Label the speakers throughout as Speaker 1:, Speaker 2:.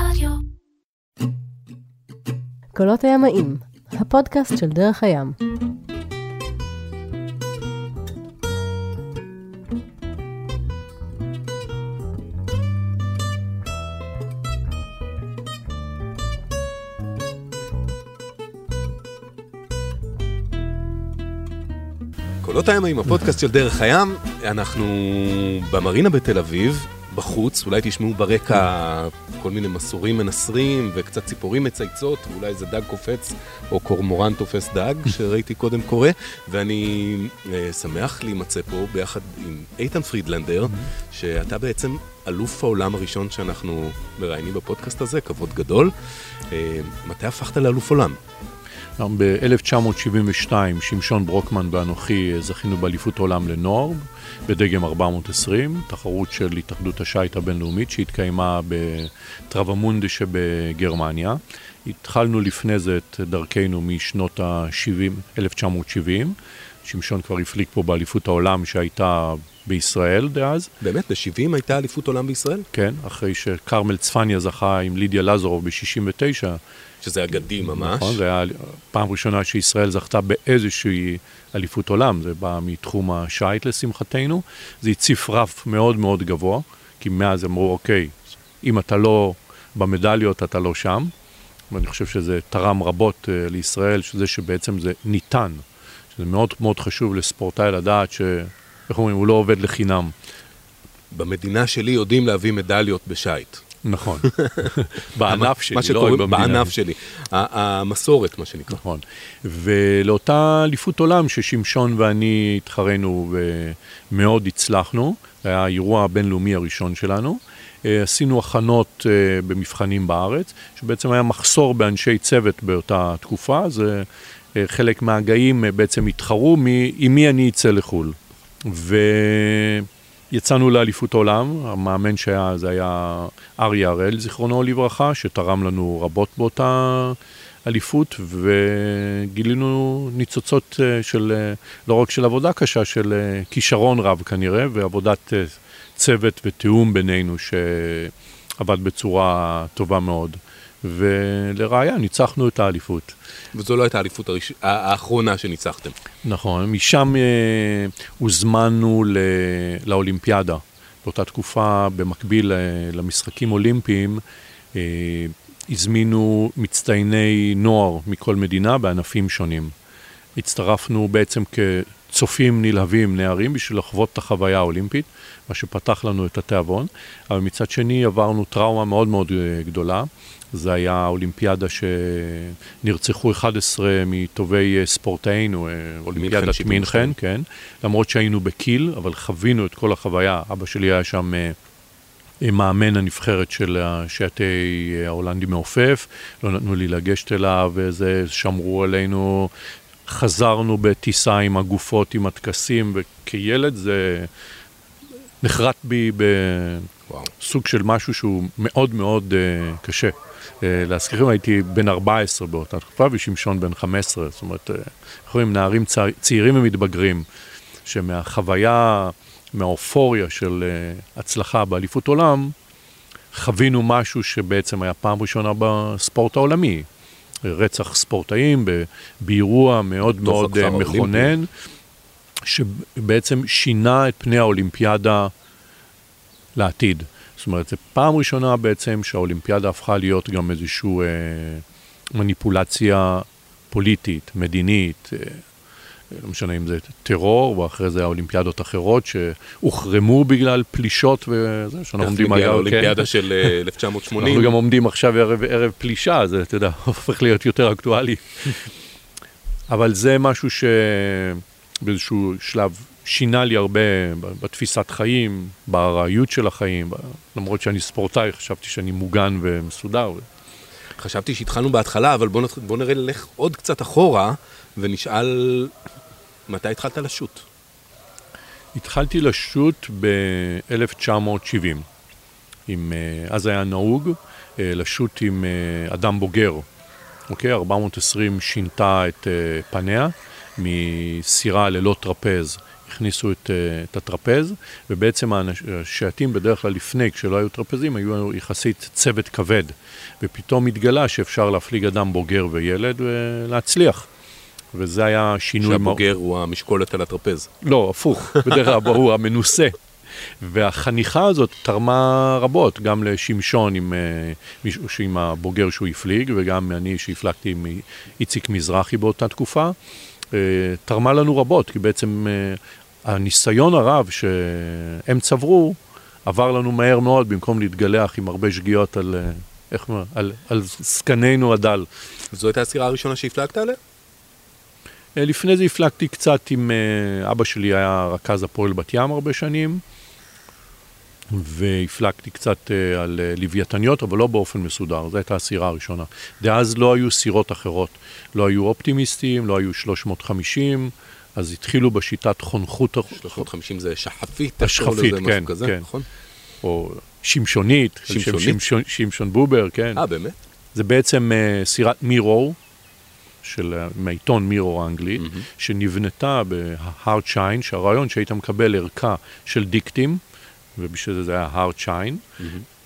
Speaker 1: רדיו.
Speaker 2: קולות הימאים, הפודקאסט של דרך הים.
Speaker 3: קולות הימאים, הפודקאסט של דרך הים, אנחנו במרינה בתל אביב, בחוץ, אולי תשמעו ברקע כל מיני מסורים מנסרים וקצת ציפורים מצייצות, ואולי איזה דג קופץ או קורמורן תופס דג, שראיתי קודם קורה, ואני אה, שמח להימצא פה ביחד עם איתן פרידלנדר, שאתה בעצם אלוף העולם הראשון שאנחנו מראיינים בפודקאסט הזה, כבוד גדול. אה, מתי הפכת לאלוף עולם?
Speaker 4: ב-1972 שמשון ברוקמן ואנוכי זכינו באליפות עולם לנוער בדגם 420, תחרות של התאחדות השיט הבינלאומית שהתקיימה בטרבמונדה שבגרמניה. התחלנו לפני זה את דרכנו משנות ה-70, 1970. שמשון כבר הפליג פה באליפות העולם שהייתה בישראל דאז.
Speaker 3: באמת? ב-70 הייתה אליפות עולם בישראל?
Speaker 4: כן, אחרי שכרמל צפניה זכה עם לידיה לזרוב ב-69.
Speaker 3: שזה אגדי ממש.
Speaker 4: נכון, זה היה פעם ראשונה שישראל זכתה באיזושהי אליפות עולם, זה בא מתחום השיט לשמחתנו. זה הציף רף מאוד מאוד גבוה, כי מאז אמרו, אוקיי, אם אתה לא במדליות, אתה לא שם. ואני חושב שזה תרם רבות uh, לישראל, שזה שבעצם זה ניתן. שזה מאוד מאוד חשוב לספורטאי לדעת ש... איך אומרים, הוא לא עובד לחינם.
Speaker 3: במדינה שלי יודעים להביא מדליות בשייט.
Speaker 4: נכון. בענף שלי,
Speaker 3: מה
Speaker 4: לא רק במדינה.
Speaker 3: בענף שלי. המסורת, מה שנקרא.
Speaker 4: נכון. ולאותה אליפות עולם ששמשון ואני התחרנו ומאוד הצלחנו, זה היה האירוע הבינלאומי הראשון שלנו. אה, עשינו הכנות אה, במבחנים בארץ, שבעצם היה מחסור באנשי צוות באותה תקופה, אז אה, חלק מהגאים בעצם התחרו מי, עם מי אני אצא לחו"ל. ויצאנו לאליפות העולם, המאמן שהיה, זה היה אריה הראל, זיכרונו לברכה, שתרם לנו רבות באותה אליפות, וגילינו ניצוצות אה, של, אה, לא רק של עבודה קשה, של אה, כישרון רב כנראה, ועבודת צוות ותיאום בינינו שעבד בצורה טובה מאוד. ולראיה, ניצחנו את האליפות.
Speaker 3: וזו לא הייתה האליפות הראש... האחרונה שניצחתם.
Speaker 4: נכון, משם אה, הוזמנו ל... לאולימפיאדה. באותה תקופה, במקביל אה, למשחקים אולימפיים, אה, הזמינו מצטייני נוער מכל מדינה בענפים שונים. הצטרפנו בעצם כצופים נלהבים, נערים, בשביל לחוות את החוויה האולימפית, מה שפתח לנו את התיאבון, אבל מצד שני עברנו טראומה מאוד מאוד אה, גדולה. זה היה אולימפיאדה שנרצחו 11 מטובי אה, ספורטאינו, אה, אולימפיאדת. מינכן, כן. למרות שהיינו בקיל, אבל חווינו את כל החוויה. אבא שלי היה שם אה, מאמן הנבחרת של השייטי ההולנדי מעופף, לא נתנו לי לגשת אליו, וזה, שמרו עלינו. חזרנו בטיסה עם הגופות, עם הטקסים, וכילד זה נחרט בי. בסוג של משהו שהוא מאוד מאוד uh, קשה. Uh, להזכירכם, הייתי בן 14 באותה תקופה ושמשון בן 15, זאת אומרת, uh, איך אומרים, נערים צע, צעירים ומתבגרים, שמהחוויה, מהאופוריה של uh, הצלחה באליפות עולם, חווינו משהו שבעצם היה פעם ראשונה בספורט העולמי. רצח ספורטאים באירוע מאוד מאוד אה. מכונן, שבעצם שינה את פני האולימפיאדה לעתיד. זאת אומרת, זו פעם ראשונה בעצם שהאולימפיאדה הפכה להיות גם איזושהי אה, מניפולציה פוליטית, מדינית, אה, לא משנה אם זה טרור, ואחרי זה האולימפיאדות אחרות שהוחרמו בגלל פלישות וזה, שאנחנו עומדים היום,
Speaker 3: לאולימפיאדה של אה, 1980.
Speaker 4: אנחנו גם עומדים עכשיו ערב, ערב פלישה, זה, אתה יודע, הופך להיות יותר אקטואלי. אבל זה משהו שבאיזשהו שלב שינה לי הרבה בתפיסת חיים, בארעיות של החיים, למרות שאני ספורטאי, חשבתי שאני מוגן ומסודר.
Speaker 3: חשבתי שהתחלנו בהתחלה, אבל בוא, נת... בוא נראה נלך עוד קצת אחורה ונשאל מתי התחלת לשוט.
Speaker 4: התחלתי לשוט ב-1970. עם, אה, אז היה נהוג אה, לשוט עם אה, אדם בוגר. אוקיי? 420 שינתה את פניה מסירה ללא טרפז הכניסו את, אה, את הטרפז, ובעצם השייטים בדרך כלל לפני, כשלא היו טרפזים, היו יחסית צוות כבד, ופתאום התגלה שאפשר להפליג אדם בוגר וילד ולהצליח. וזה היה שינוי...
Speaker 3: שהבוגר הוא המשקולת על הטרפז.
Speaker 4: לא, הפוך, בדרך כלל הוא המנוסה. והחניכה הזאת תרמה רבות, גם לשמשון עם, אה, עם הבוגר שהוא הפליג, וגם אני שהפלגתי עם איציק מזרחי באותה תקופה, אה, תרמה לנו רבות, כי בעצם אה, הניסיון הרב שהם צברו, עבר לנו מהר מאוד, במקום להתגלח עם הרבה שגיאות על, אה, איך, על, על זקנינו הדל.
Speaker 3: זו הייתה הסירה הראשונה שהפלגת עליה?
Speaker 4: אה, לפני זה הפלגתי קצת עם, אה, אבא שלי היה רכז הפועל בת ים הרבה שנים, והפלגתי קצת אה, על אה, לוויתניות, אבל לא באופן מסודר, זו הייתה הסירה הראשונה. דאז לא היו סירות אחרות, לא היו אופטימיסטים, לא היו 350, אז התחילו בשיטת חונכות,
Speaker 3: 350 זה שחפית,
Speaker 4: השחפית, כן,
Speaker 3: כזה,
Speaker 4: כן.
Speaker 3: נכון?
Speaker 4: או שמשונית,
Speaker 3: שמשונית?
Speaker 4: שמשון, שמשון בובר, כן.
Speaker 3: אה, באמת?
Speaker 4: זה בעצם אה, סירת מירו, של, מהעיתון מירו האנגלי,
Speaker 3: מהמם.
Speaker 4: שנבנתה בהארד שיין, שהרעיון שהיית מקבל ערכה של דיקטים, ובשביל זה זה היה הארד שיין,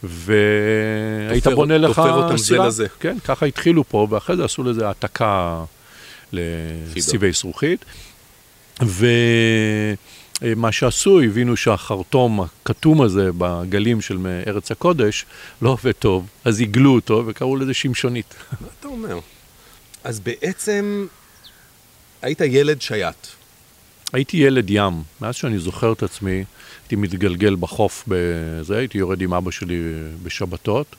Speaker 4: והיית
Speaker 3: תופר-
Speaker 4: בונה לך
Speaker 3: תופר אותם זה
Speaker 4: סירה.
Speaker 3: לזה.
Speaker 4: כן, ככה התחילו פה, ואחרי זה עשו לזה העתקה לסיבי זכוכית. ומה שעשו, הבינו שהחרטום הכתום הזה בגלים של ארץ הקודש לא עובד טוב, אז עיגלו אותו וקראו לזה שמשונית.
Speaker 3: מה אתה אומר? אז בעצם היית ילד שייט.
Speaker 4: הייתי ילד ים, מאז שאני זוכר את עצמי, הייתי מתגלגל בחוף בזה, הייתי יורד עם אבא שלי בשבתות.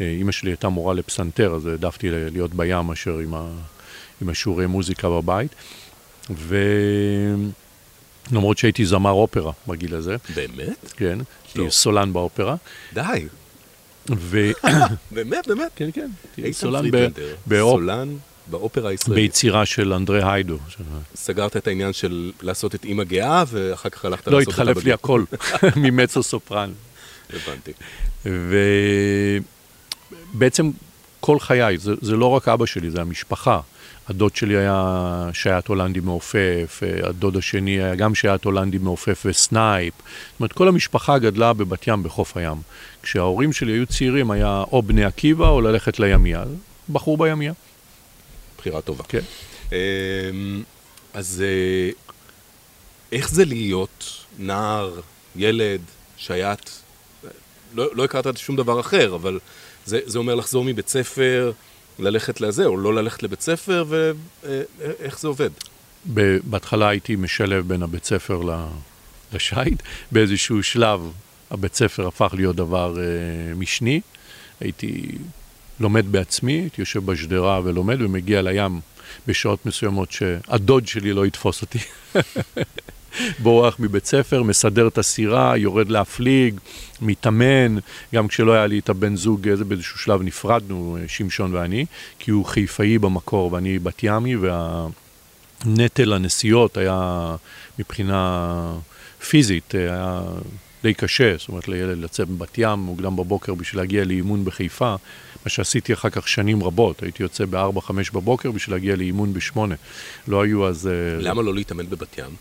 Speaker 4: אה, אימא שלי הייתה מורה לפסנתר, אז העדפתי להיות בים מאשר עם, ה... עם השיעורי מוזיקה בבית. ולמרות שהייתי זמר אופרה בגיל הזה,
Speaker 3: באמת?
Speaker 4: כן,
Speaker 3: לא.
Speaker 4: הייתי סולן באופרה.
Speaker 3: די.
Speaker 4: ו...
Speaker 3: באמת, באמת.
Speaker 4: כן, כן, הייתי סולן ב...
Speaker 3: פרידלנדר,
Speaker 4: באופ...
Speaker 3: סולן באופרה הישראלית.
Speaker 4: ביצירה של אנדרי היידו.
Speaker 3: סגרת את העניין של לעשות את אימא גאה, ואחר כך הלכת
Speaker 4: לא,
Speaker 3: לעשות אותה
Speaker 4: התחלף לי. הכל, ממצו סופרן.
Speaker 3: הבנתי.
Speaker 4: ובעצם כל חיי, זה, זה לא רק אבא שלי, זה המשפחה. הדוד שלי היה שייט הולנדי מעופף, הדוד השני היה גם שייט הולנדי מעופף וסנייפ. זאת אומרת, כל המשפחה גדלה בבת ים בחוף הים. כשההורים שלי היו צעירים, היה או בני עקיבא או ללכת לימיה. בחרו בימיה.
Speaker 3: בחירה טובה.
Speaker 4: כן.
Speaker 3: אמ, אז אה, איך זה להיות נער, ילד, שייט? לא, לא הכרת שום דבר אחר, אבל זה, זה אומר לחזור מבית ספר, ללכת לזה, או לא ללכת לבית ספר, ואיך זה עובד?
Speaker 4: בהתחלה הייתי משלב בין הבית ספר לשייט, באיזשהו שלב הבית ספר הפך להיות דבר אה, משני. הייתי לומד בעצמי, הייתי יושב בשדרה ולומד ומגיע לים בשעות מסוימות שהדוד שלי לא יתפוס אותי. בורח מבית ספר, מסדר את הסירה, יורד להפליג, מתאמן, גם כשלא היה לי את הבן זוג, איזה באיזשהו שלב נפרדנו, שמשון ואני, כי הוא חיפאי במקור ואני בת ימי, וה... נטל הנסיעות היה מבחינה פיזית, היה די קשה, זאת אומרת לילד לצאת מבת ים מוקדם בבוקר בשביל להגיע לאימון בחיפה, מה שעשיתי אחר כך שנים רבות, הייתי יוצא ב-4-5 בבוקר בשביל להגיע לאימון ב-8. לא היו אז... אה,
Speaker 3: למה לא להתאמן בבת ים?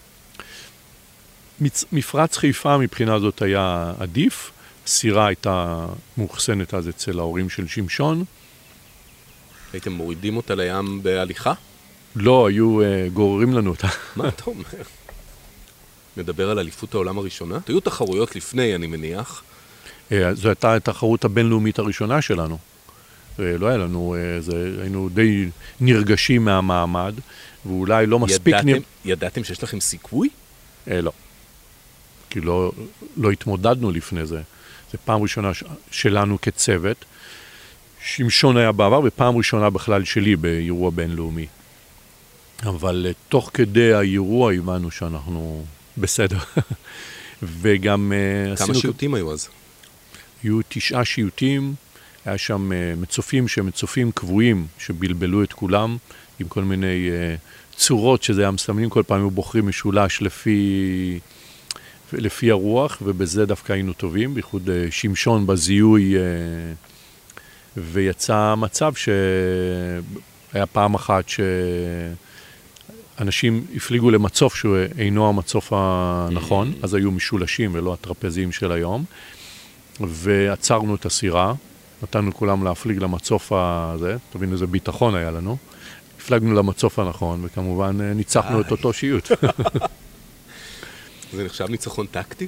Speaker 4: מצ... מפרץ חיפה מבחינה זאת היה עדיף, סירה הייתה מאוחסנת אז אצל ההורים של שמשון,
Speaker 3: הייתם מורידים אותה לים בהליכה?
Speaker 4: לא היו uh, גוררים לנו אותה.
Speaker 3: מה אתה אומר? מדבר על אליפות העולם הראשונה? היו תחרויות לפני, אני מניח.
Speaker 4: אה, זו הייתה התחרות הבינלאומית הראשונה שלנו. אה, לא היה לנו, אה, זה, היינו די נרגשים מהמעמד, ואולי לא מספיק...
Speaker 3: ידעתם,
Speaker 4: נר...
Speaker 3: ידעתם שיש לכם סיכוי?
Speaker 4: אה, לא. כי לא, לא התמודדנו לפני זה. זו פעם ראשונה ש... שלנו כצוות. שמשון היה בעבר, ופעם ראשונה בכלל שלי באירוע בינלאומי. אבל uh, תוך כדי האירוע הבנו שאנחנו בסדר. וגם uh,
Speaker 3: כמה שיוטים היו אז?
Speaker 4: היו תשעה שיוטים, היה שם uh, מצופים שהם מצופים קבועים שבלבלו את כולם עם כל מיני uh, צורות שזה היה מסמנים, כל פעם היו בוחרים משולש לפי, לפי הרוח, ובזה דווקא היינו טובים, בייחוד uh, שמשון בזיהוי, ויצא מצב שהיה פעם אחת אנשים הפליגו למצוף שהוא אינו המצוף הנכון, אז היו משולשים ולא הטרפזים של היום, ועצרנו את הסירה, נתנו לכולם להפליג למצוף הזה, תבין איזה ביטחון היה לנו. הפלגנו למצוף הנכון, וכמובן אה, ניצחנו את אותו שיוט.
Speaker 3: זה נחשב ניצחון טקטי?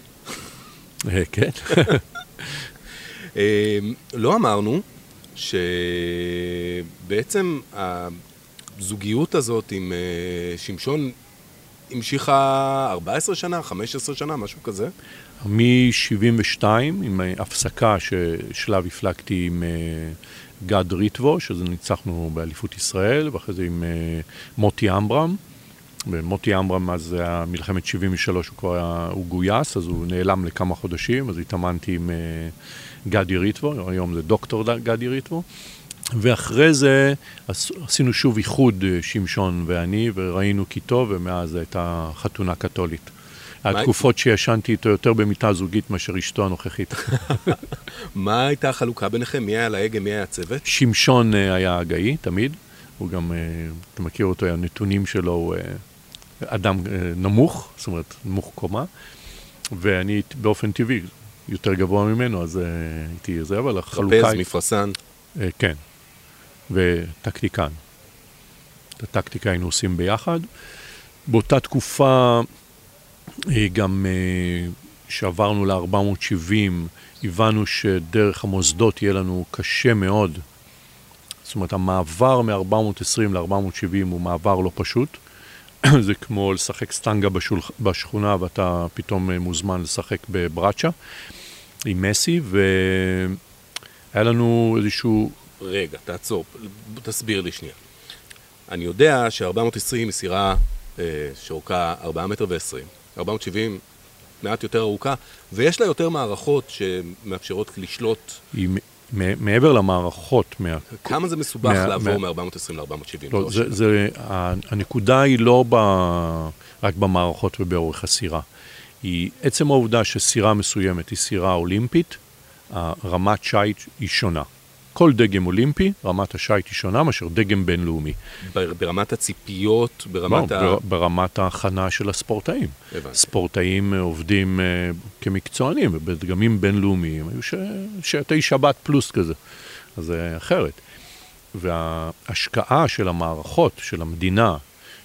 Speaker 4: אה, כן.
Speaker 3: אה, לא אמרנו שבעצם הזוגיות הזאת עם שמשון המשיכה 14 שנה, 15 שנה, משהו כזה?
Speaker 4: מ-72, עם הפסקה ששלב הפלגתי עם גד ריטבו, שזה ניצחנו באליפות ישראל, ואחרי זה עם מוטי אמברם. ומוטי אמברם, אז היה מלחמת 73, הוא כבר היה, הוא גויס, אז הוא נעלם לכמה חודשים, אז התאמנתי עם גדי ריטבו, היום זה דוקטור גדי ריטבו. ואחרי זה עשינו שוב איחוד, שמשון ואני, וראינו כי טוב, ומאז הייתה חתונה קתולית. התקופות שישנתי איתו יותר במיטה זוגית מאשר אשתו הנוכחית.
Speaker 3: מה הייתה החלוקה ביניכם? מי היה על ההגה, מי היה הצוות?
Speaker 4: שמשון היה הגאי, תמיד. הוא גם, אתה מכיר אותו, הנתונים שלו, הוא אדם נמוך, זאת אומרת, נמוך קומה. ואני באופן טבעי יותר גבוה ממנו, אז הייתי זה, אבל החלוקה...
Speaker 3: טרפז, מפרסן.
Speaker 4: כן. וטקטיקן. את הטקטיקה היינו עושים ביחד. באותה תקופה גם כשעברנו ל-470, הבנו שדרך המוסדות יהיה לנו קשה מאוד. זאת אומרת, המעבר מ-420 ל-470 הוא מעבר לא פשוט. זה כמו לשחק סטנגה בשול... בשכונה ואתה פתאום מוזמן לשחק בברצ'ה עם מסי, והיה לנו איזשהו
Speaker 3: רגע, תעצור, תסביר לי שנייה. אני יודע ש-420 היא סירה אה, שאורכה 4 מטר ו-20, 470 מעט יותר ארוכה, ויש לה יותר מערכות שמאפשרות לשלוט.
Speaker 4: היא מעבר למערכות. מה...
Speaker 3: כמה זה מסובך מה, לעבור מ-420 ל-470?
Speaker 4: לא, זה, זה, הנקודה היא לא ב, רק במערכות ובאורך הסירה. היא עצם העובדה שסירה מסוימת היא סירה אולימפית, רמת שיט היא שונה. כל דגם אולימפי, רמת השיט היא שונה מאשר דגם בינלאומי.
Speaker 3: ברמת הציפיות, ברמת
Speaker 4: לא, ה... ברמת ההכנה של הספורטאים. הבנתי. ספורטאים עובדים uh, כמקצוענים, ובדגמים בינלאומיים היו שעתי שבת פלוס כזה, אז זה אחרת. וההשקעה של המערכות, של המדינה,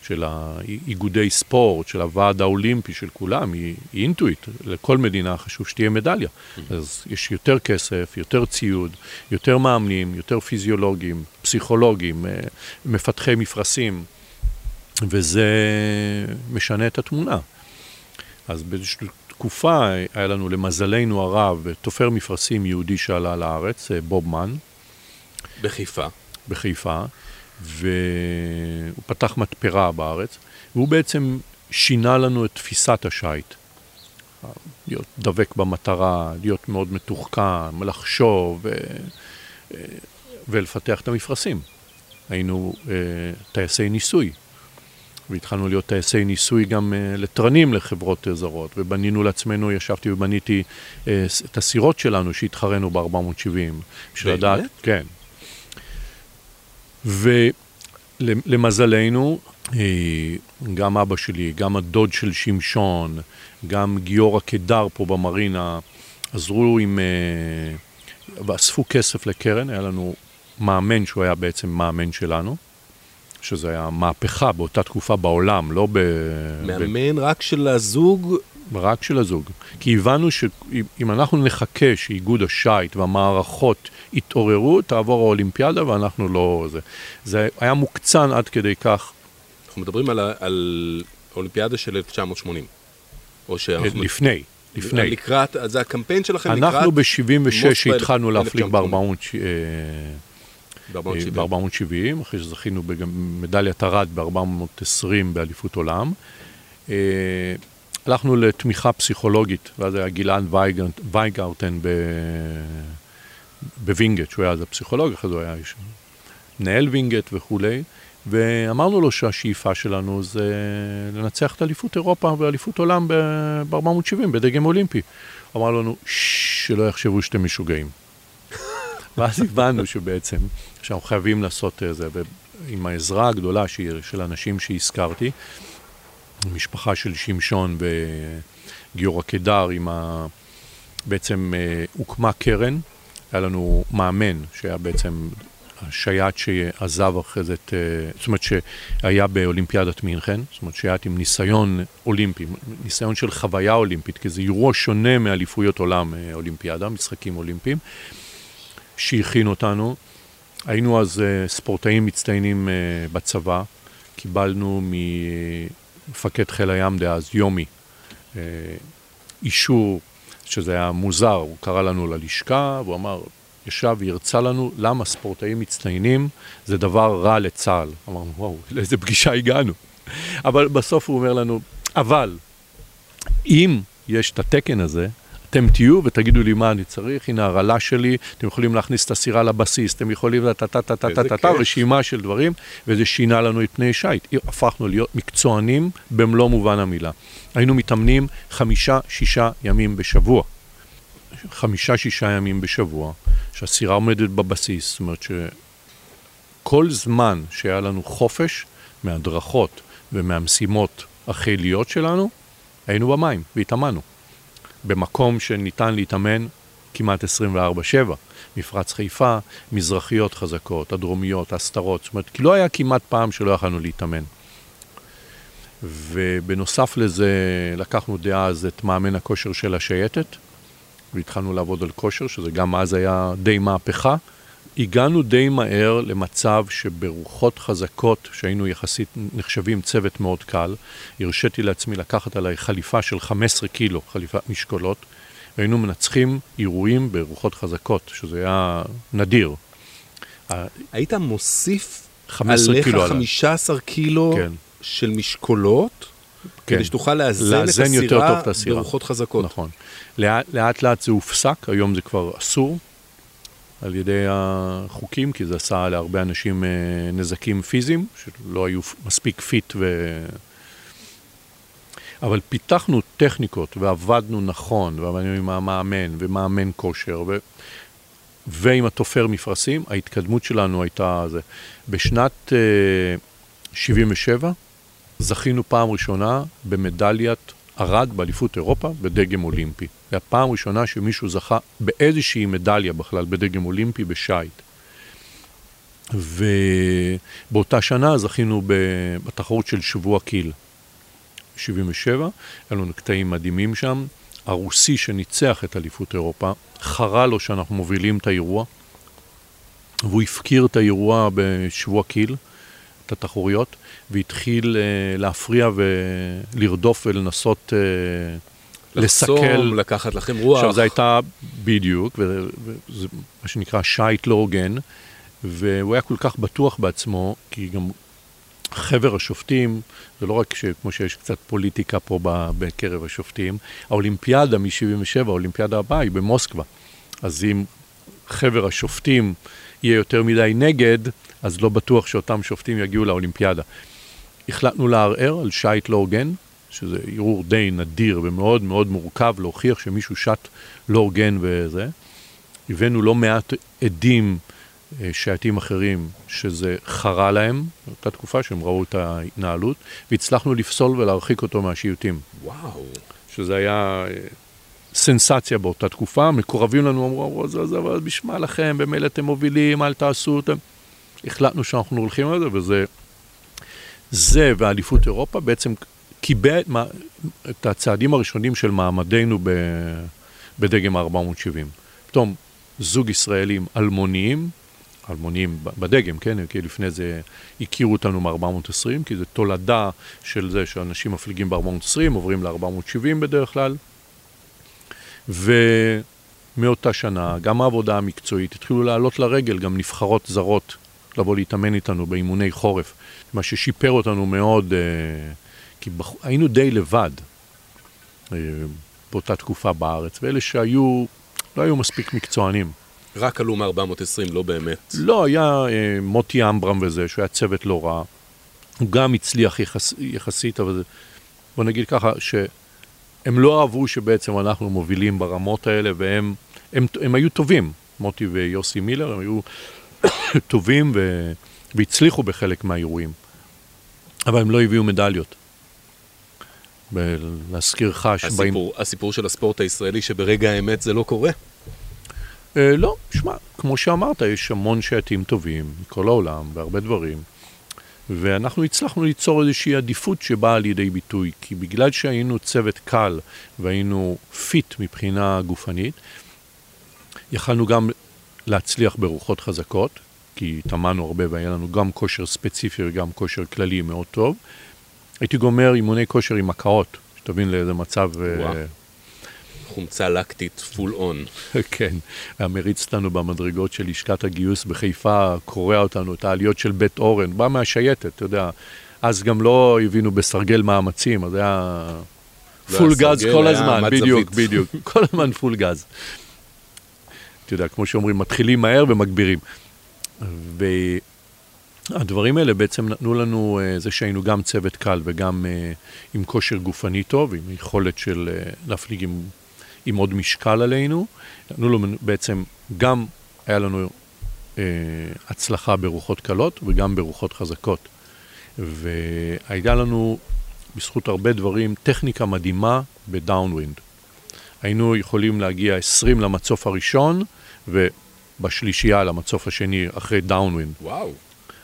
Speaker 4: של האיגודי ספורט, של הוועד האולימפי, של כולם, היא, היא אינטואיט. לכל מדינה חשוב שתהיה מדליה. Mm-hmm. אז יש יותר כסף, יותר ציוד, יותר מאמנים, יותר פיזיולוגים, פסיכולוגים, אה, מפתחי מפרשים, וזה משנה את התמונה. אז באיזושהי תקופה היה לנו, למזלנו הרב, תופר מפרשים יהודי שעלה לארץ, אה, בוב מן.
Speaker 3: בחיפה.
Speaker 4: בחיפה. והוא פתח מתפרה בארץ, והוא בעצם שינה לנו את תפיסת השיט. להיות דבק במטרה, להיות מאוד מתוחכם, לחשוב ו... ולפתח את המפרשים. היינו uh, טייסי ניסוי, והתחלנו להיות טייסי ניסוי גם לתרנים לחברות זרות, ובנינו לעצמנו, ישבתי ובניתי את הסירות שלנו שהתחרנו ב-470.
Speaker 3: בשביל לדעת,
Speaker 4: כן, ולמזלנו, אה, גם אבא שלי, גם הדוד של שמשון, גם גיורא קדר פה במרינה, עזרו עם... אה, ואספו כסף לקרן, היה לנו מאמן שהוא היה בעצם מאמן שלנו, שזה היה מהפכה באותה תקופה בעולם, לא ב...
Speaker 3: מאמן ב... רק של הזוג
Speaker 4: רק של הזוג. כי הבנו שאם אנחנו נחכה שאיגוד השייט והמערכות יתעוררו, תעבור האולימפיאדה ואנחנו לא... זה, זה היה מוקצן עד כדי כך.
Speaker 3: אנחנו מדברים על, על אולימפיאדה של 1980. או שאנחנו...
Speaker 4: לפני. לפני.
Speaker 3: לקראת, זה הקמפיין שלכם לקראת...
Speaker 4: אנחנו ב-76 שהתחלנו להפליג ב-470, אחרי שזכינו במדליית ארד ב-420 באליפות עולם. אה, הלכנו לתמיכה פסיכולוגית, ואז היה גלעד וייגארטן בווינגייט, שהוא היה אז הפסיכולוג, אחרי זה הוא היה איש מנהל וינגייט וכולי, ואמרנו לו שהשאיפה שלנו זה לנצח את אליפות אירופה ואליפות עולם ב-470, בדגם אולימפי. אמר לנו, שלא יחשבו שאתם משוגעים. ואז הבנו שבעצם, שאנחנו חייבים לעשות זה, עם העזרה הגדולה של אנשים שהזכרתי, משפחה של שמשון וגיורא קידר, עם ה... בעצם אה, הוקמה קרן, היה לנו מאמן שהיה בעצם השייט שעזב אחרי זה את, אה, זאת אומרת שהיה באולימפיאדת מינכן, זאת אומרת שייט עם ניסיון אולימפי, ניסיון של חוויה אולימפית, כי זה אירוע שונה מאליפויות עולם אה, אולימפיאדה, משחקים אולימפיים, שהכין אותנו. היינו אז ספורטאים מצטיינים בצבא, קיבלנו ממפקד חיל הים דאז, יומי, אישור שזה היה מוזר, הוא קרא לנו ללשכה, והוא אמר, ישב והרצה לנו למה ספורטאים מצטיינים זה דבר רע לצה"ל. אמרנו, וואו, לאיזה פגישה הגענו. אבל בסוף הוא אומר לנו, אבל אם יש את התקן הזה, אתם תהיו ותגידו לי מה אני צריך, הנה הרעלה שלי, אתם יכולים להכניס את הסירה לבסיס, אתם יכולים טה-טה-טה-טה-טה, רשימה של דברים, וזה שינה לנו את פני שיט. הפכנו להיות מקצוענים במלוא מובן המילה. היינו מתאמנים חמישה-שישה ימים בשבוע. חמישה-שישה ימים בשבוע, שהסירה עומדת בבסיס, זאת אומרת שכל זמן שהיה לנו חופש מהדרכות ומהמשימות החיליות שלנו, היינו במים והתאמנו. במקום שניתן להתאמן כמעט 24-7. מפרץ חיפה, מזרחיות חזקות, הדרומיות, הסתרות, זאת אומרת, כי לא היה כמעט פעם שלא יכולנו להתאמן. ובנוסף לזה לקחנו דאז את מאמן הכושר של השייטת, והתחלנו לעבוד על כושר, שזה גם אז היה די מהפכה. הגענו די מהר למצב שברוחות חזקות, שהיינו יחסית נחשבים צוות מאוד קל, הרשיתי לעצמי לקחת עליי חליפה של 15 קילו, חליפת משקולות, והיינו מנצחים אירועים ברוחות חזקות, שזה היה נדיר.
Speaker 3: היית מוסיף 15 עליך קילו 15 קילו כן. של משקולות? כן. כדי שתוכל לאזן את הסירה ברוחות חזקות.
Speaker 4: נכון. לאט, לאט לאט זה הופסק, היום זה כבר אסור על ידי החוקים, כי זה עשה להרבה אנשים אה, נזקים פיזיים, שלא היו מספיק fit ו... אבל פיתחנו טכניקות ועבדנו נכון, ועבדנו עם המאמן ומאמן כושר ו... ועם התופר מפרשים, ההתקדמות שלנו הייתה זה. בשנת uh, אה, 77' זכינו פעם ראשונה במדליית ארד באליפות אירופה בדגם אולימפי. זו הפעם ראשונה שמישהו זכה באיזושהי מדליה בכלל בדגם אולימפי בשייט. ובאותה שנה זכינו בתחרות של שבוע קיל. 77, היה לנו קטעים מדהימים שם. הרוסי שניצח את אליפות אירופה, חרה לו שאנחנו מובילים את האירוע, והוא הפקיר את האירוע בשבוע קיל. את התחרויות, והתחיל uh, להפריע ולרדוף ולנסות uh,
Speaker 3: לסכל. לחסום, לקחת לכם רוח.
Speaker 4: עכשיו, זו הייתה בדיוק, וזה מה שנקרא שייט לא הוגן, והוא היה כל כך בטוח בעצמו, כי גם חבר השופטים, זה לא רק כמו שיש קצת פוליטיקה פה בקרב השופטים, האולימפיאדה מ-77, האולימפיאדה הבאה היא במוסקבה. אז אם חבר השופטים יהיה יותר מדי נגד, אז לא בטוח שאותם שופטים יגיעו לאולימפיאדה. החלטנו לערער על שייט לא הוגן, שזה ערעור די נדיר ומאוד מאוד מורכב להוכיח שמישהו שט לא הוגן וזה. הבאנו לא מעט עדים, אה, שייטים אחרים, שזה חרה להם, באותה תקופה שהם ראו את ההתנהלות, והצלחנו לפסול ולהרחיק אותו מהשיוטים.
Speaker 3: וואו.
Speaker 4: שזה היה אה, סנסציה באותה תקופה, מקורבים לנו אמרו, אמרו, זה, זה, אבל בשמה לכם, במילא אתם מובילים, אל תעשו אותם. החלטנו שאנחנו הולכים על זה, וזה, זה ואליפות אירופה בעצם קיבע את הצעדים הראשונים של מעמדנו ב, בדגם 470. פתאום זוג ישראלים אלמוניים, אלמוניים בדגם, כן? כי לפני זה הכירו אותנו מ-420, כי זה תולדה של זה שאנשים מפליגים ב-420, עוברים ל-470 בדרך כלל. ומאותה שנה, גם העבודה המקצועית, התחילו לעלות לרגל גם נבחרות זרות לבוא להתאמן איתנו באימוני חורף, מה ששיפר אותנו מאוד, אה, כי בח... היינו די לבד אה, באותה תקופה בארץ, ואלה שהיו, לא היו מספיק מקצוענים.
Speaker 3: רק עלו מ-420, לא באמת.
Speaker 4: לא, היה אה, מוטי אמברם וזה, שהוא היה צוות לא רע. הוא גם הצליח יחס, יחסית, אבל בוא נגיד ככה, שהם לא אהבו שבעצם אנחנו מובילים ברמות האלה, והם הם, הם היו טובים. מוטי ויוסי מילר, הם היו טובים והצליחו בחלק מהאירועים, אבל הם לא הביאו מדליות. ולהזכירך שבאים...
Speaker 3: הסיפור, הסיפור של הספורט הישראלי שברגע האמת זה לא קורה?
Speaker 4: אה, לא, שמע, כמו שאמרת, יש המון שייטים טובים מכל העולם והרבה דברים, ואנחנו הצלחנו ליצור איזושהי עדיפות שבאה לידי ביטוי, כי בגלל שהיינו צוות קל והיינו פיט מבחינה גופנית, יכלנו גם להצליח ברוחות חזקות, כי התאמנו הרבה והיה לנו גם כושר ספציפי וגם כושר כללי מאוד טוב. הייתי גומר אימוני כושר עם הקאות, שתבין לאיזה מצב... אה,
Speaker 3: וואו. חומצה לקטית full on.
Speaker 4: כן, היה מריץ אותנו במדרגות של לשכת הגיוס בחיפה, קורע אותנו, את העליות של בית אורן, בא מהשייטת, אתה יודע. אז גם לא הבינו בסרגל מאמצים, אז היה
Speaker 3: לא
Speaker 4: פול
Speaker 3: היה
Speaker 4: גז כל הזמן, בדיוק. בדיוק, כל הזמן פול גז. אתה יודע, כמו שאומרים, מתחילים מהר ומגבירים. והדברים האלה בעצם נתנו לנו, אה, זה שהיינו גם צוות קל וגם אה, עם כושר גופני טוב, עם יכולת של אה, להפליג עם, עם עוד משקל עלינו, נתנו לנו בעצם, גם היה לנו אה, הצלחה ברוחות קלות וגם ברוחות חזקות. והיה לנו, בזכות הרבה דברים, טכניקה מדהימה ב downwind. היינו יכולים להגיע 20 למצוף הראשון, ובשלישייה למצוף השני אחרי downwind.
Speaker 3: וואו.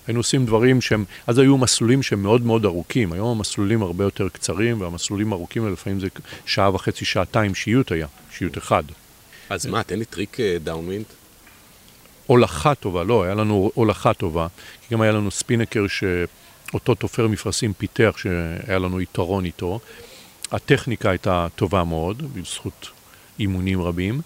Speaker 4: היינו עושים דברים שהם, אז היו מסלולים שהם מאוד מאוד ארוכים, היום המסלולים הרבה יותר קצרים, והמסלולים ארוכים לפעמים זה שעה וחצי, שעתיים שיוט היה, שיוט אחד.
Speaker 3: אז מה, תן לי טריק אה, downwind.
Speaker 4: הולכה טובה, לא, היה לנו הולכה טובה, כי גם היה לנו ספינקר שאותו תופר מפרשים פיתח, שהיה לנו יתרון איתו. הטכניקה הייתה טובה מאוד, בזכות אימונים רבים,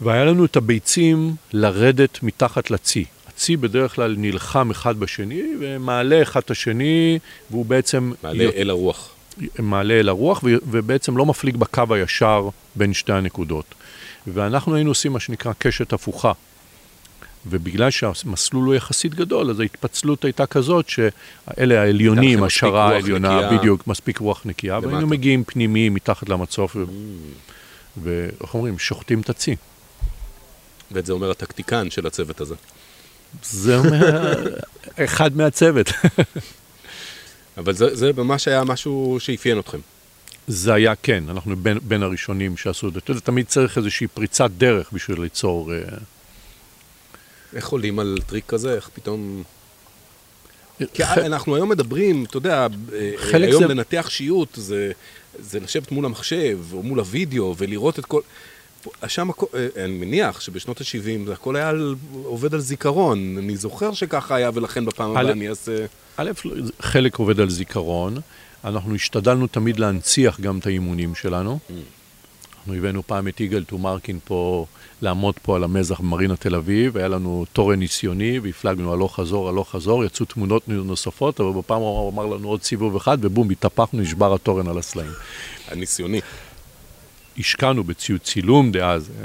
Speaker 4: והיה לנו את הביצים לרדת מתחת לצי. הצי בדרך כלל נלחם אחד בשני ומעלה אחד את השני, והוא בעצם...
Speaker 3: מעלה אל הרוח.
Speaker 4: מעלה אל הרוח, ו- ובעצם לא מפליג בקו הישר בין שתי הנקודות. ואנחנו היינו עושים מה שנקרא קשת הפוכה. ובגלל שהמסלול הוא יחסית גדול, אז ההתפצלות הייתה כזאת שאלה העליונים, השערה העליונה,
Speaker 3: נקייה.
Speaker 4: בדיוק, מספיק רוח נקייה,
Speaker 3: למטה.
Speaker 4: והיינו מגיעים פנימיים מתחת למצוף, ו- ואיך אומרים, שוחטים את הצי.
Speaker 3: ואת זה אומר הטקטיקן של הצוות הזה.
Speaker 4: זה אומר, אחד מהצוות.
Speaker 3: אבל זה, זה ממש היה משהו שאפיין אתכם.
Speaker 4: זה היה כן, אנחנו בין, בין הראשונים שעשו את זה. תמיד צריך איזושהי פריצת דרך בשביל ליצור... אה,
Speaker 3: איך עולים על טריק כזה? איך פתאום... כי אנחנו היום מדברים, אתה יודע, אה, היום
Speaker 4: זה-
Speaker 3: לנתח שיוט זה, זה לשבת מול המחשב או מול הוידאו ולראות את כל... שם, אה, אני מניח שבשנות ה-70 זה הכל היה עובד על זיכרון. אני זוכר שככה היה, ולכן בפעם הבאה אני אעשה...
Speaker 4: א', חלק עובד על זיכרון, אנחנו השתדלנו תמיד להנציח גם את האימונים שלנו. אנחנו הבאנו פעם את יגאל טומרקין פה, לעמוד פה על המזח במרינה תל אביב, היה לנו תורן ניסיוני, והפלגנו הלוך חזור, הלוך חזור, יצאו תמונות נוספות, אבל בפעם הוא אמר לנו עוד סיבוב אחד, ובום, התהפכנו, נשבר התורן על הסלעים.
Speaker 3: הניסיוני.
Speaker 4: השקענו בציוד צילום דאז, אה,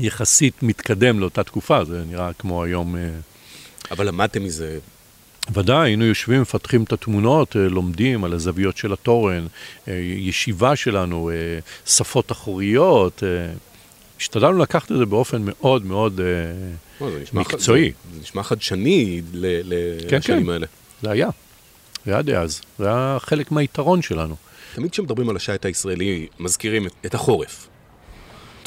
Speaker 4: יחסית מתקדם לאותה תקופה, זה נראה כמו היום... אה,
Speaker 3: אבל למדתם מזה,
Speaker 4: ודאי, היינו יושבים, מפתחים את התמונות, אה, לומדים על הזוויות של התורן, ישיבה שלנו, שפות אחוריות. השתדלנו לקחת את זה באופן מאוד מאוד,
Speaker 3: או, זה נשמע,
Speaker 4: מקצועי.
Speaker 3: זה, זה נשמע חדשני ל-
Speaker 4: כן,
Speaker 3: לשנים
Speaker 4: כן.
Speaker 3: האלה.
Speaker 4: זה היה. זה היה דאז. זה היה חלק מהיתרון שלנו.
Speaker 3: תמיד כשמדברים על השייט הישראלי, מזכירים את, את החורף.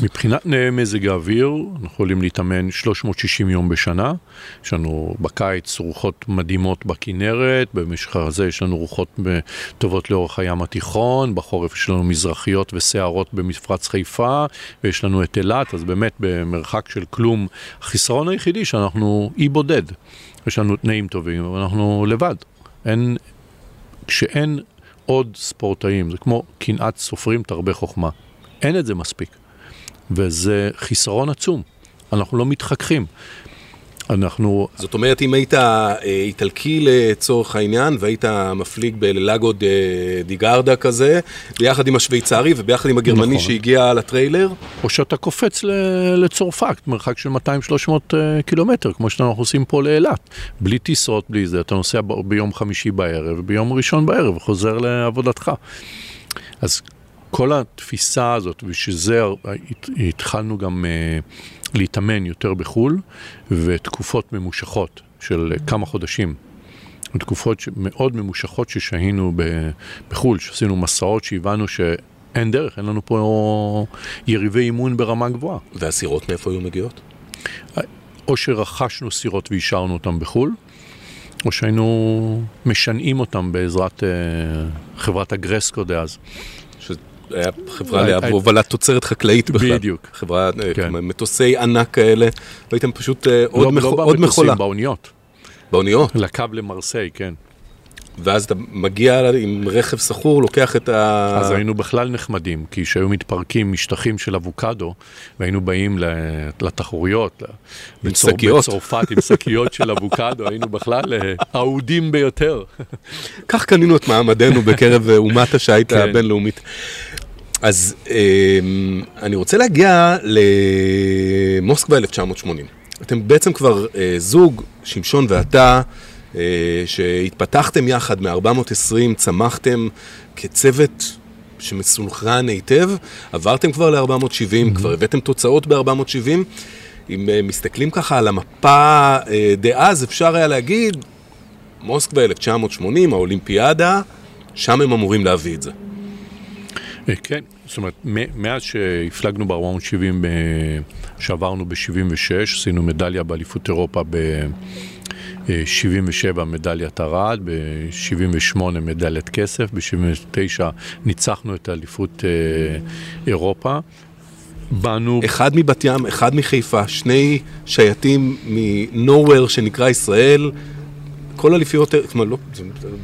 Speaker 4: מבחינת מזג האוויר, אנחנו יכולים להתאמן 360 יום בשנה. יש לנו בקיץ רוחות מדהימות בכנרת, במשך הזה יש לנו רוחות טובות לאורך הים התיכון, בחורף יש לנו מזרחיות וסערות במפרץ חיפה, ויש לנו את אילת, אז באמת במרחק של כלום. החיסרון היחידי שאנחנו אי בודד. יש לנו תנאים טובים, אבל אנחנו לבד. אין, כשאין עוד ספורטאים, זה כמו קנאת סופרים תרבה חוכמה. אין את זה מספיק. וזה חיסרון עצום. אנחנו לא מתחככים. אנחנו,
Speaker 3: זאת אומרת, אם היית אה, איטלקי לצורך העניין, והיית מפליג בלאגו ד- דיגרדה כזה, ביחד עם השוויצרי וביחד עם הגרמני
Speaker 4: נכון.
Speaker 3: שהגיע לטריילר,
Speaker 4: או שאתה קופץ לצרפת, מרחק של 200-300 אה, קילומטר, כמו שאנחנו עושים פה לאילת. בלי טיסות, בלי זה, אתה נוסע ביום חמישי בערב, וביום ראשון בערב וחוזר לעבודתך. אז כל התפיסה הזאת, ושזה הת- התחלנו גם אה, להתאמן יותר בחו"ל, ותקופות ממושכות של כמה חודשים. תקופות מאוד ממושכות ששהינו בחו"ל, שעשינו מסעות שהבנו שאין דרך, אין לנו פה יריבי אימון ברמה גבוהה.
Speaker 3: והסירות מאיפה היו מגיעות?
Speaker 4: או שרכשנו סירות והשארנו אותן בחו"ל, או שהיינו משנעים אותם בעזרת uh, חברת אגרסקו דאז.
Speaker 3: היה חברה להובלת תוצרת חקלאית בכלל.
Speaker 4: בדיוק.
Speaker 3: חברה, אה, כן. מטוסי ענק כאלה, והייתם פשוט לא, עוד,
Speaker 4: לא,
Speaker 3: מכ...
Speaker 4: לא
Speaker 3: עוד מכולה.
Speaker 4: באוניות.
Speaker 3: באוניות?
Speaker 4: לקו למרסיי, כן.
Speaker 3: ואז אתה מגיע עם רכב סחור, לוקח את ה...
Speaker 4: אז היינו בכלל נחמדים, כי כשהיו מתפרקים משטחים של אבוקדו, והיינו באים לתחרויות,
Speaker 3: עם שקיות.
Speaker 4: בצרפת עם שקיות של אבוקדו, היינו בכלל אה, אהודים ביותר.
Speaker 3: כך קנינו את מעמדנו בקרב אה, אומת השיט כן. הבינלאומית. אז אה, אני רוצה להגיע למוסקבה 1980. אתם בעצם כבר זוג, שמשון ואתה, אה, שהתפתחתם יחד מ-420, צמחתם כצוות שמסונכרן היטב, עברתם כבר ל-470, mm-hmm. כבר הבאתם תוצאות ב-470. אם אה, מסתכלים ככה על המפה אה, דאז, אפשר היה להגיד, מוסקבה 1980, האולימפיאדה, שם הם אמורים להביא את זה.
Speaker 4: כן, זאת אומרת, מאז שהפלגנו ב-470, שעברנו ב-76, עשינו מדליה באליפות אירופה ב... 77 מדליית ארד, ב-78 מדליית כסף, ב-79 ניצחנו את האליפות אה, אירופה. באנו...
Speaker 3: אחד מבת ים, אחד מחיפה, שני שייטים מ-nowhere שנקרא ישראל, כל אליפיות, זאת אומרת, לא,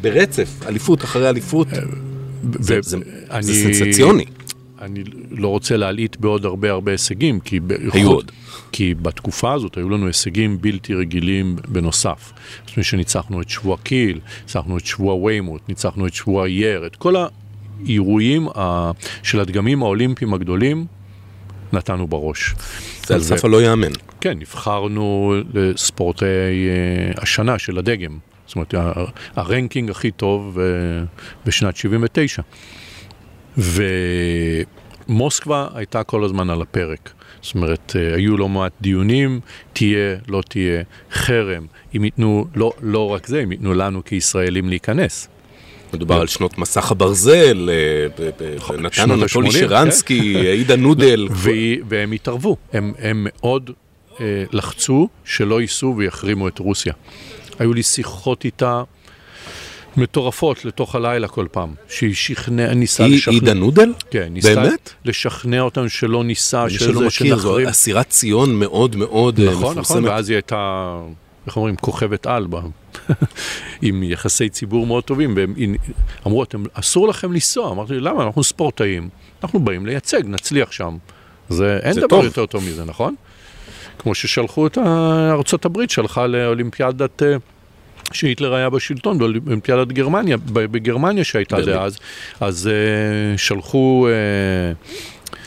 Speaker 3: ברצף, אליפות אחרי אליפות, אה, זה, זה, אני, זה סנסציוני.
Speaker 4: אני לא רוצה להלעיט בעוד הרבה הרבה הישגים, כי...
Speaker 3: היו עוד.
Speaker 4: כי בתקופה הזאת היו לנו הישגים בלתי רגילים בנוסף. זאת אומרת שניצחנו את שבוע קיל, ניצחנו את שבוע ויימוט, ניצחנו את שבוע אייר, את כל האירועים של הדגמים האולימפיים הגדולים נתנו בראש.
Speaker 3: זה על סף הלא ייאמן.
Speaker 4: כן, נבחרנו לספורטי אה, השנה של הדגם. זאת אומרת, הרנקינג הכי טוב אה, בשנת 79. ומוסקבה הייתה כל הזמן על הפרק. זאת אומרת, אה, היו לא מעט דיונים, תהיה, לא תהיה, חרם, אם ייתנו, לא, לא רק זה, אם ייתנו לנו כישראלים להיכנס.
Speaker 3: מדובר על שנות מסך הברזל, אה, נכון, נתן אנטולי שרנסקי, כן. עידה נודל.
Speaker 4: והם התערבו, הם מאוד לחצו שלא ייסעו ויחרימו את רוסיה. היו לי שיחות איתה מטורפות לתוך הלילה כל פעם, שהיא שכנע, ניסה
Speaker 3: היא, לשכנע. היא עידה נודל?
Speaker 4: כן, ניסה
Speaker 3: באמת?
Speaker 4: לשכנע אותם שלא ניסה,
Speaker 3: שלא מכיר, זו אסירת ציון מאוד מאוד
Speaker 4: נכון, מפורסמת. נכון, נכון, ואז היא הייתה, איך אומרים, כוכבת על, עם יחסי ציבור מאוד טובים, והם אמרו, אתם, אסור לכם לנסוע. אמרתי, למה? אנחנו ספורטאים, אנחנו באים לייצג, נצליח שם. זה, אין זה דבר טוב. יותר טוב מזה, נכון? כמו ששלחו את ארצות הברית, שלחה לאולימפיאדת... שהיטלר היה בשלטון באולימפיאדת גרמניה, בגרמניה שהייתה דאז, אז uh, שלחו uh,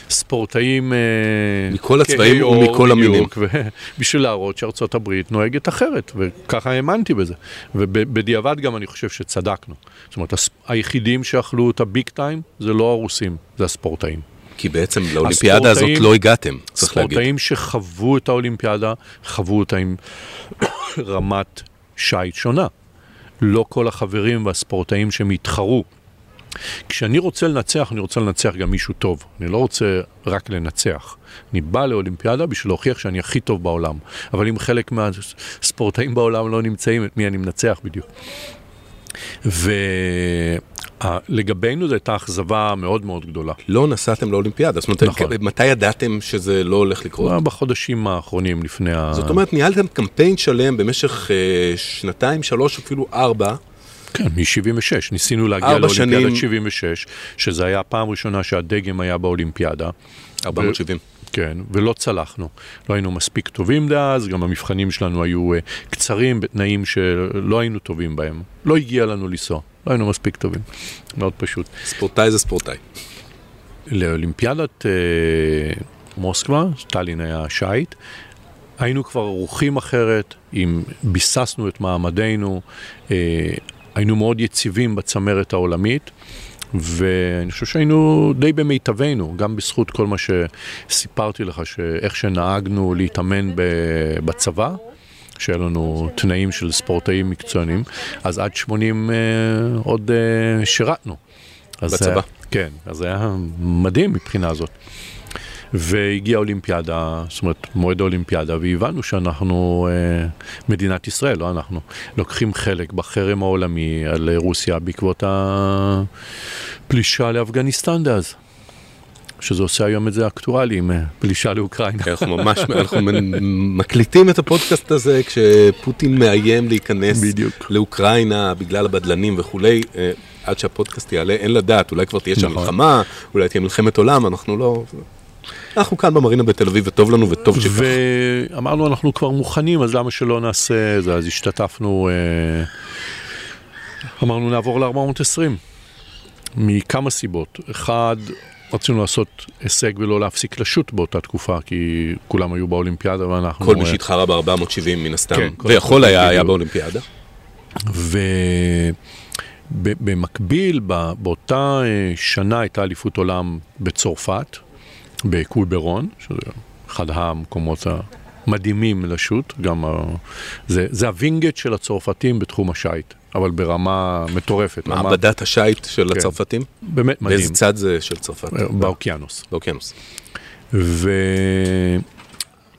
Speaker 4: ספורטאים...
Speaker 3: מכל הצבעים ומכל המינים.
Speaker 4: בשביל להראות שארצות הברית נוהגת אחרת, וככה האמנתי בזה. ובדיעבד גם אני חושב שצדקנו. זאת אומרת, היחידים שאכלו את הביג טיים זה לא הרוסים, זה הספורטאים.
Speaker 3: כי בעצם לאולימפיאדה הזאת לא הגעתם, צריך להגיד.
Speaker 4: ספורטאים שחוו את האולימפיאדה, חוו אותה עם רמת שיט שונה. לא כל החברים והספורטאים שהם יתחרו. כשאני רוצה לנצח, אני רוצה לנצח גם מישהו טוב. אני לא רוצה רק לנצח. אני בא לאולימפיאדה בשביל להוכיח שאני הכי טוב בעולם. אבל אם חלק מהספורטאים בעולם לא נמצאים, את מי אני מנצח בדיוק. ו... לגבינו זו הייתה אכזבה מאוד מאוד גדולה.
Speaker 3: לא נסעתם לאולימפיאדה, זאת אומרת, נכון. מתי ידעתם שזה לא הולך לקרות?
Speaker 4: בחודשים האחרונים לפני ה...
Speaker 3: זאת אומרת, ניהלתם קמפיין שלם במשך אה, שנתיים, שלוש, אפילו ארבע.
Speaker 4: כן, מ-76, ניסינו להגיע לאולימפיאדת 76, שזה היה הפעם ראשונה שהדגם היה באולימפיאדה.
Speaker 3: 470.
Speaker 4: כן, ולא צלחנו. לא היינו מספיק טובים דאז, גם המבחנים שלנו היו uh, קצרים בתנאים שלא היינו טובים בהם. לא הגיע לנו לנסוע, לא היינו מספיק טובים. מאוד פשוט.
Speaker 3: ספורטאי זה ספורטאי.
Speaker 4: לאולימפיאדת uh, מוסקבה, סטלין היה שייט, היינו כבר ערוכים אחרת, אם ביססנו את מעמדנו, uh, היינו מאוד יציבים בצמרת העולמית. ואני חושב שהיינו די במיטבנו, גם בזכות כל מה שסיפרתי לך, שאיך שנהגנו להתאמן בצבא, שהיה לנו תנאים של ספורטאים מקצוענים, אז עד 80 אה, עוד אה, שירתנו.
Speaker 3: בצבא.
Speaker 4: אה, כן, אז זה היה מדהים מבחינה זאת. והגיעה אולימפיאדה, זאת אומרת מועד האולימפיאדה, והבנו שאנחנו, אה, מדינת ישראל, לא אנחנו, לוקחים חלק בחרם העולמי על רוסיה בעקבות הפלישה לאפגניסטן דאז. שזה עושה היום את זה אקטואלי עם אה, פלישה לאוקראינה.
Speaker 3: אנחנו ממש, אנחנו מקליטים את הפודקאסט הזה כשפוטין מאיים להיכנס
Speaker 4: בדיוק.
Speaker 3: לאוקראינה בגלל הבדלנים וכולי. אה, עד שהפודקאסט יעלה, אין לדעת, אולי כבר תהיה שם
Speaker 4: נכון.
Speaker 3: מלחמה, אולי תהיה מלחמת עולם, אנחנו לא... אנחנו כאן במרינה בתל אביב וטוב לנו וטוב שכך.
Speaker 4: ואמרנו אנחנו כבר מוכנים אז למה שלא נעשה זה אז השתתפנו אה, אמרנו נעבור ל-420 מכמה סיבות אחד רצינו לעשות הישג ולא להפסיק לשוט באותה תקופה כי כולם היו באולימפיאדה ואנחנו
Speaker 3: כל מי
Speaker 4: אה,
Speaker 3: שהתחרה ב-470 מן הסתם,
Speaker 4: כן,
Speaker 3: ויכול היה, היה. באולימפיאדה.
Speaker 4: ובמקביל, באותה אה, שנה הייתה אליפות עולם בצרפת, בקויברון, שזה אחד המקומות המדהימים לשוט, גם ה... זה, זה הווינגייט של הצרפתים בתחום השיט, אבל ברמה מטורפת. רמה-
Speaker 3: מעבדת השיט של
Speaker 4: כן.
Speaker 3: הצרפתים?
Speaker 4: באמת מדהים,
Speaker 3: באיזה צד זה של צרפת?
Speaker 4: אה, באוקיינוס.
Speaker 3: באוקיינוס.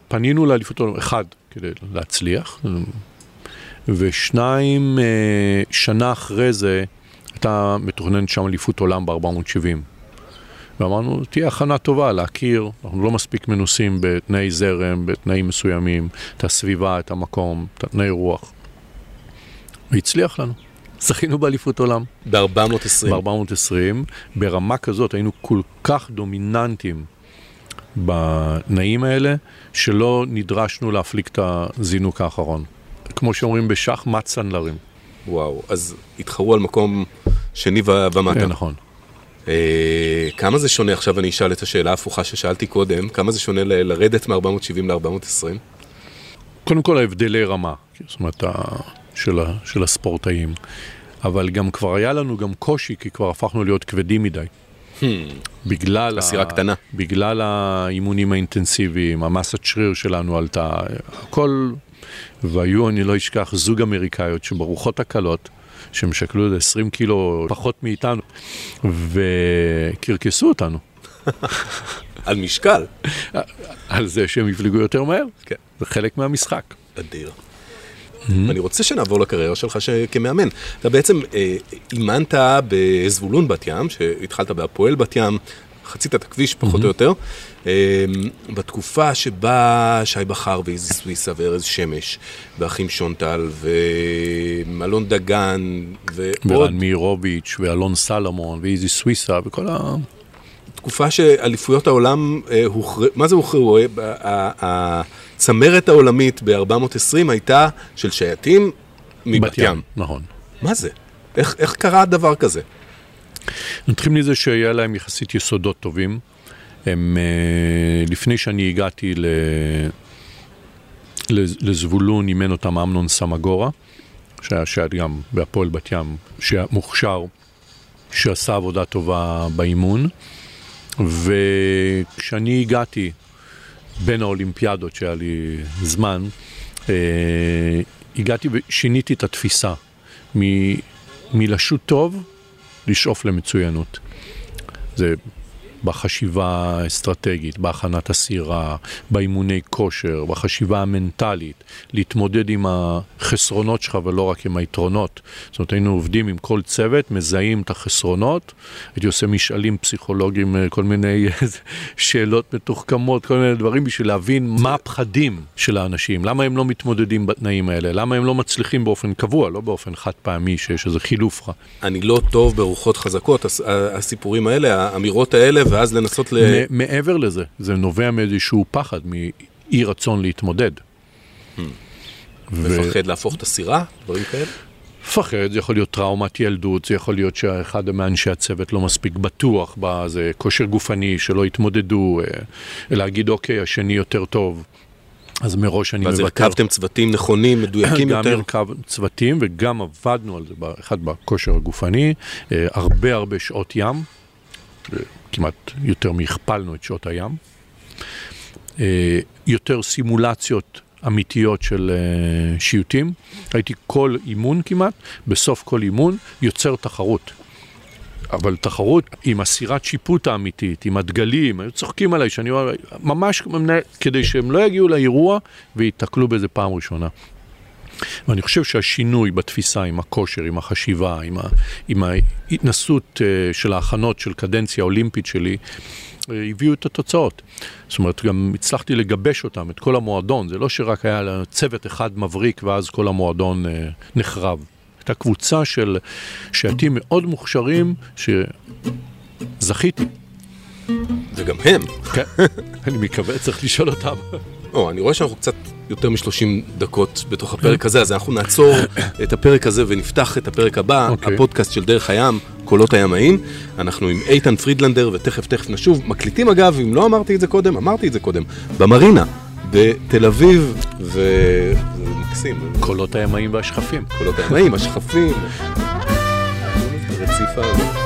Speaker 4: ופנינו לאליפות העולם, אחד, כדי להצליח, ושניים, אה, שנה אחרי זה הייתה מתוכננת שם אליפות עולם ב-470. ואמרנו, תהיה הכנה טובה להכיר, אנחנו לא מספיק מנוסים בתנאי זרם, בתנאים מסוימים, את הסביבה, את המקום, את התנאי רוח. והצליח לנו. זכינו באליפות עולם.
Speaker 3: ב-420.
Speaker 4: ב-420, ברמה כזאת היינו כל כך דומיננטים בתנאים האלה, שלא נדרשנו להפליג את הזינוק האחרון. כמו שאומרים בשח, מת סנדלרים.
Speaker 3: וואו, אז התחרו על מקום שני ומטה.
Speaker 4: כן, נכון.
Speaker 3: אה, כמה זה שונה, עכשיו אני אשאל את השאלה ההפוכה ששאלתי קודם, כמה זה שונה לרדת מ-470 ל-420?
Speaker 4: קודם כל ההבדלי רמה, זאת אומרת, של, ה- של הספורטאים. אבל גם כבר היה לנו גם קושי, כי כבר הפכנו להיות כבדים מדי. בגלל,
Speaker 3: הסירה קטנה.
Speaker 4: בגלל האימונים האינטנסיביים, המסת שריר שלנו עלתה, הכל, והיו, אני לא אשכח, זוג אמריקאיות שברוחות הקלות, שהם שקלו איזה 20 קילו פחות מאיתנו, וקרקסו אותנו
Speaker 3: על משקל.
Speaker 4: על זה שהם יפלגו יותר מהר.
Speaker 3: כן.
Speaker 4: זה חלק מהמשחק.
Speaker 3: אדיר. אני רוצה שנעבור לקריירה שלך ש- כמאמן. אתה בעצם אה, אימנת בזבולון בת ים, שהתחלת בהפועל בת ים, חצית את הכביש פחות או יותר, אה, בתקופה שבה שי בכר ואיזי סוויסה וארז שמש, ואחים שונטל, ואלון דגן, ועוד
Speaker 4: ורן מאירוביץ', ואלון סלומון, ואיזי סוויסה, וכל ה...
Speaker 3: תקופה שאליפויות העולם אה, הוכרעו, מה זה הוכרעו? אה, הצמרת העולמית ב-420 הייתה של שייטים מבת ים.
Speaker 4: נכון.
Speaker 3: מה זה? איך, איך קרה דבר כזה?
Speaker 4: נתחיל מזה שהיה להם יחסית יסודות טובים. הם, אה, לפני שאני הגעתי ל... לז- לזבולון, אימן אותם אמנון סמגורה, שהיה שהיה גם בהפועל בת ים, שהיה מוכשר, שעשה עבודה טובה באימון. וכשאני הגעתי בין האולימפיאדות שהיה לי זמן, אה, הגעתי ושיניתי את התפיסה מ- מלשוט טוב לשאוף למצוינות. זה בחשיבה האסטרטגית, בהכנת הסירה, באימוני כושר, בחשיבה המנטלית, להתמודד עם החסרונות שלך ולא רק עם היתרונות. זאת אומרת, היינו עובדים עם כל צוות, מזהים את החסרונות, הייתי עושה משאלים פסיכולוגיים, אה, כל מיני שאלות מתוחכמות, כל מיני דברים בשביל להבין מה הפחדים של האנשים, למה הם לא מתמודדים בתנאים האלה, למה הם לא מצליחים באופן קבוע, לא באופן חד פעמי שיש איזה חילוף רע.
Speaker 3: אני לא טוב ברוחות חזקות, הס- הסיפורים האלה, האמירות האלה, ואז לנסות ל...
Speaker 4: מעבר לזה, זה נובע מאיזשהו פחד, מאי רצון להתמודד.
Speaker 3: מפחד להפוך את הסירה, דברים כאלה?
Speaker 4: מפחד, זה יכול להיות טראומת ילדות, זה יכול להיות שאחד מאנשי הצוות לא מספיק בטוח באיזה כושר גופני, שלא יתמודדו, אה, להגיד אוקיי, השני יותר טוב. אז מראש אני
Speaker 3: ואז
Speaker 4: מוותר.
Speaker 3: הרכבתם צוותים נכונים, מדויקים
Speaker 4: גם
Speaker 3: יותר.
Speaker 4: הרכב צוותים וגם עבדנו על זה, אחד בכושר הגופני, אה, הרבה הרבה שעות ים, אה, כמעט יותר מהכפלנו את שעות הים, אה, יותר סימולציות אמיתיות של אה, שיוטים, הייתי כל אימון כמעט, בסוף כל אימון יוצר תחרות. אבל תחרות עם הסירת שיפוט האמיתית, עם הדגלים, היו צוחקים עליי שאני אומר, ממש כדי שהם לא יגיעו לאירוע וייתקלו בזה פעם ראשונה. ואני חושב שהשינוי בתפיסה, עם הכושר, עם החשיבה, עם, ה, עם ההתנסות אה, של ההכנות של קדנציה אולימפית שלי, אה, הביאו את התוצאות. זאת אומרת, גם הצלחתי לגבש אותם, את כל המועדון. זה לא שרק היה צוות אחד מבריק ואז כל המועדון אה, נחרב. הייתה קבוצה של שייטים מאוד מוכשרים שזכיתי.
Speaker 3: וגם הם.
Speaker 4: כן, אני מקווה, צריך לשאול אותם.
Speaker 3: או, אני רואה שאנחנו קצת יותר מ-30 דקות בתוך הפרק הזה, אז אנחנו נעצור את הפרק הזה ונפתח את הפרק הבא,
Speaker 4: אוקיי.
Speaker 3: הפודקאסט של דרך הים, קולות הימאים. אנחנו עם איתן פרידלנדר, ותכף תכף נשוב. מקליטים אגב, אם לא אמרתי את זה קודם, אמרתי את זה קודם, במרינה, בתל אביב, ו... מקסים.
Speaker 4: קולות הימאים והשכפים.
Speaker 3: קולות הימאים, השכפים. הרציפה הזאת.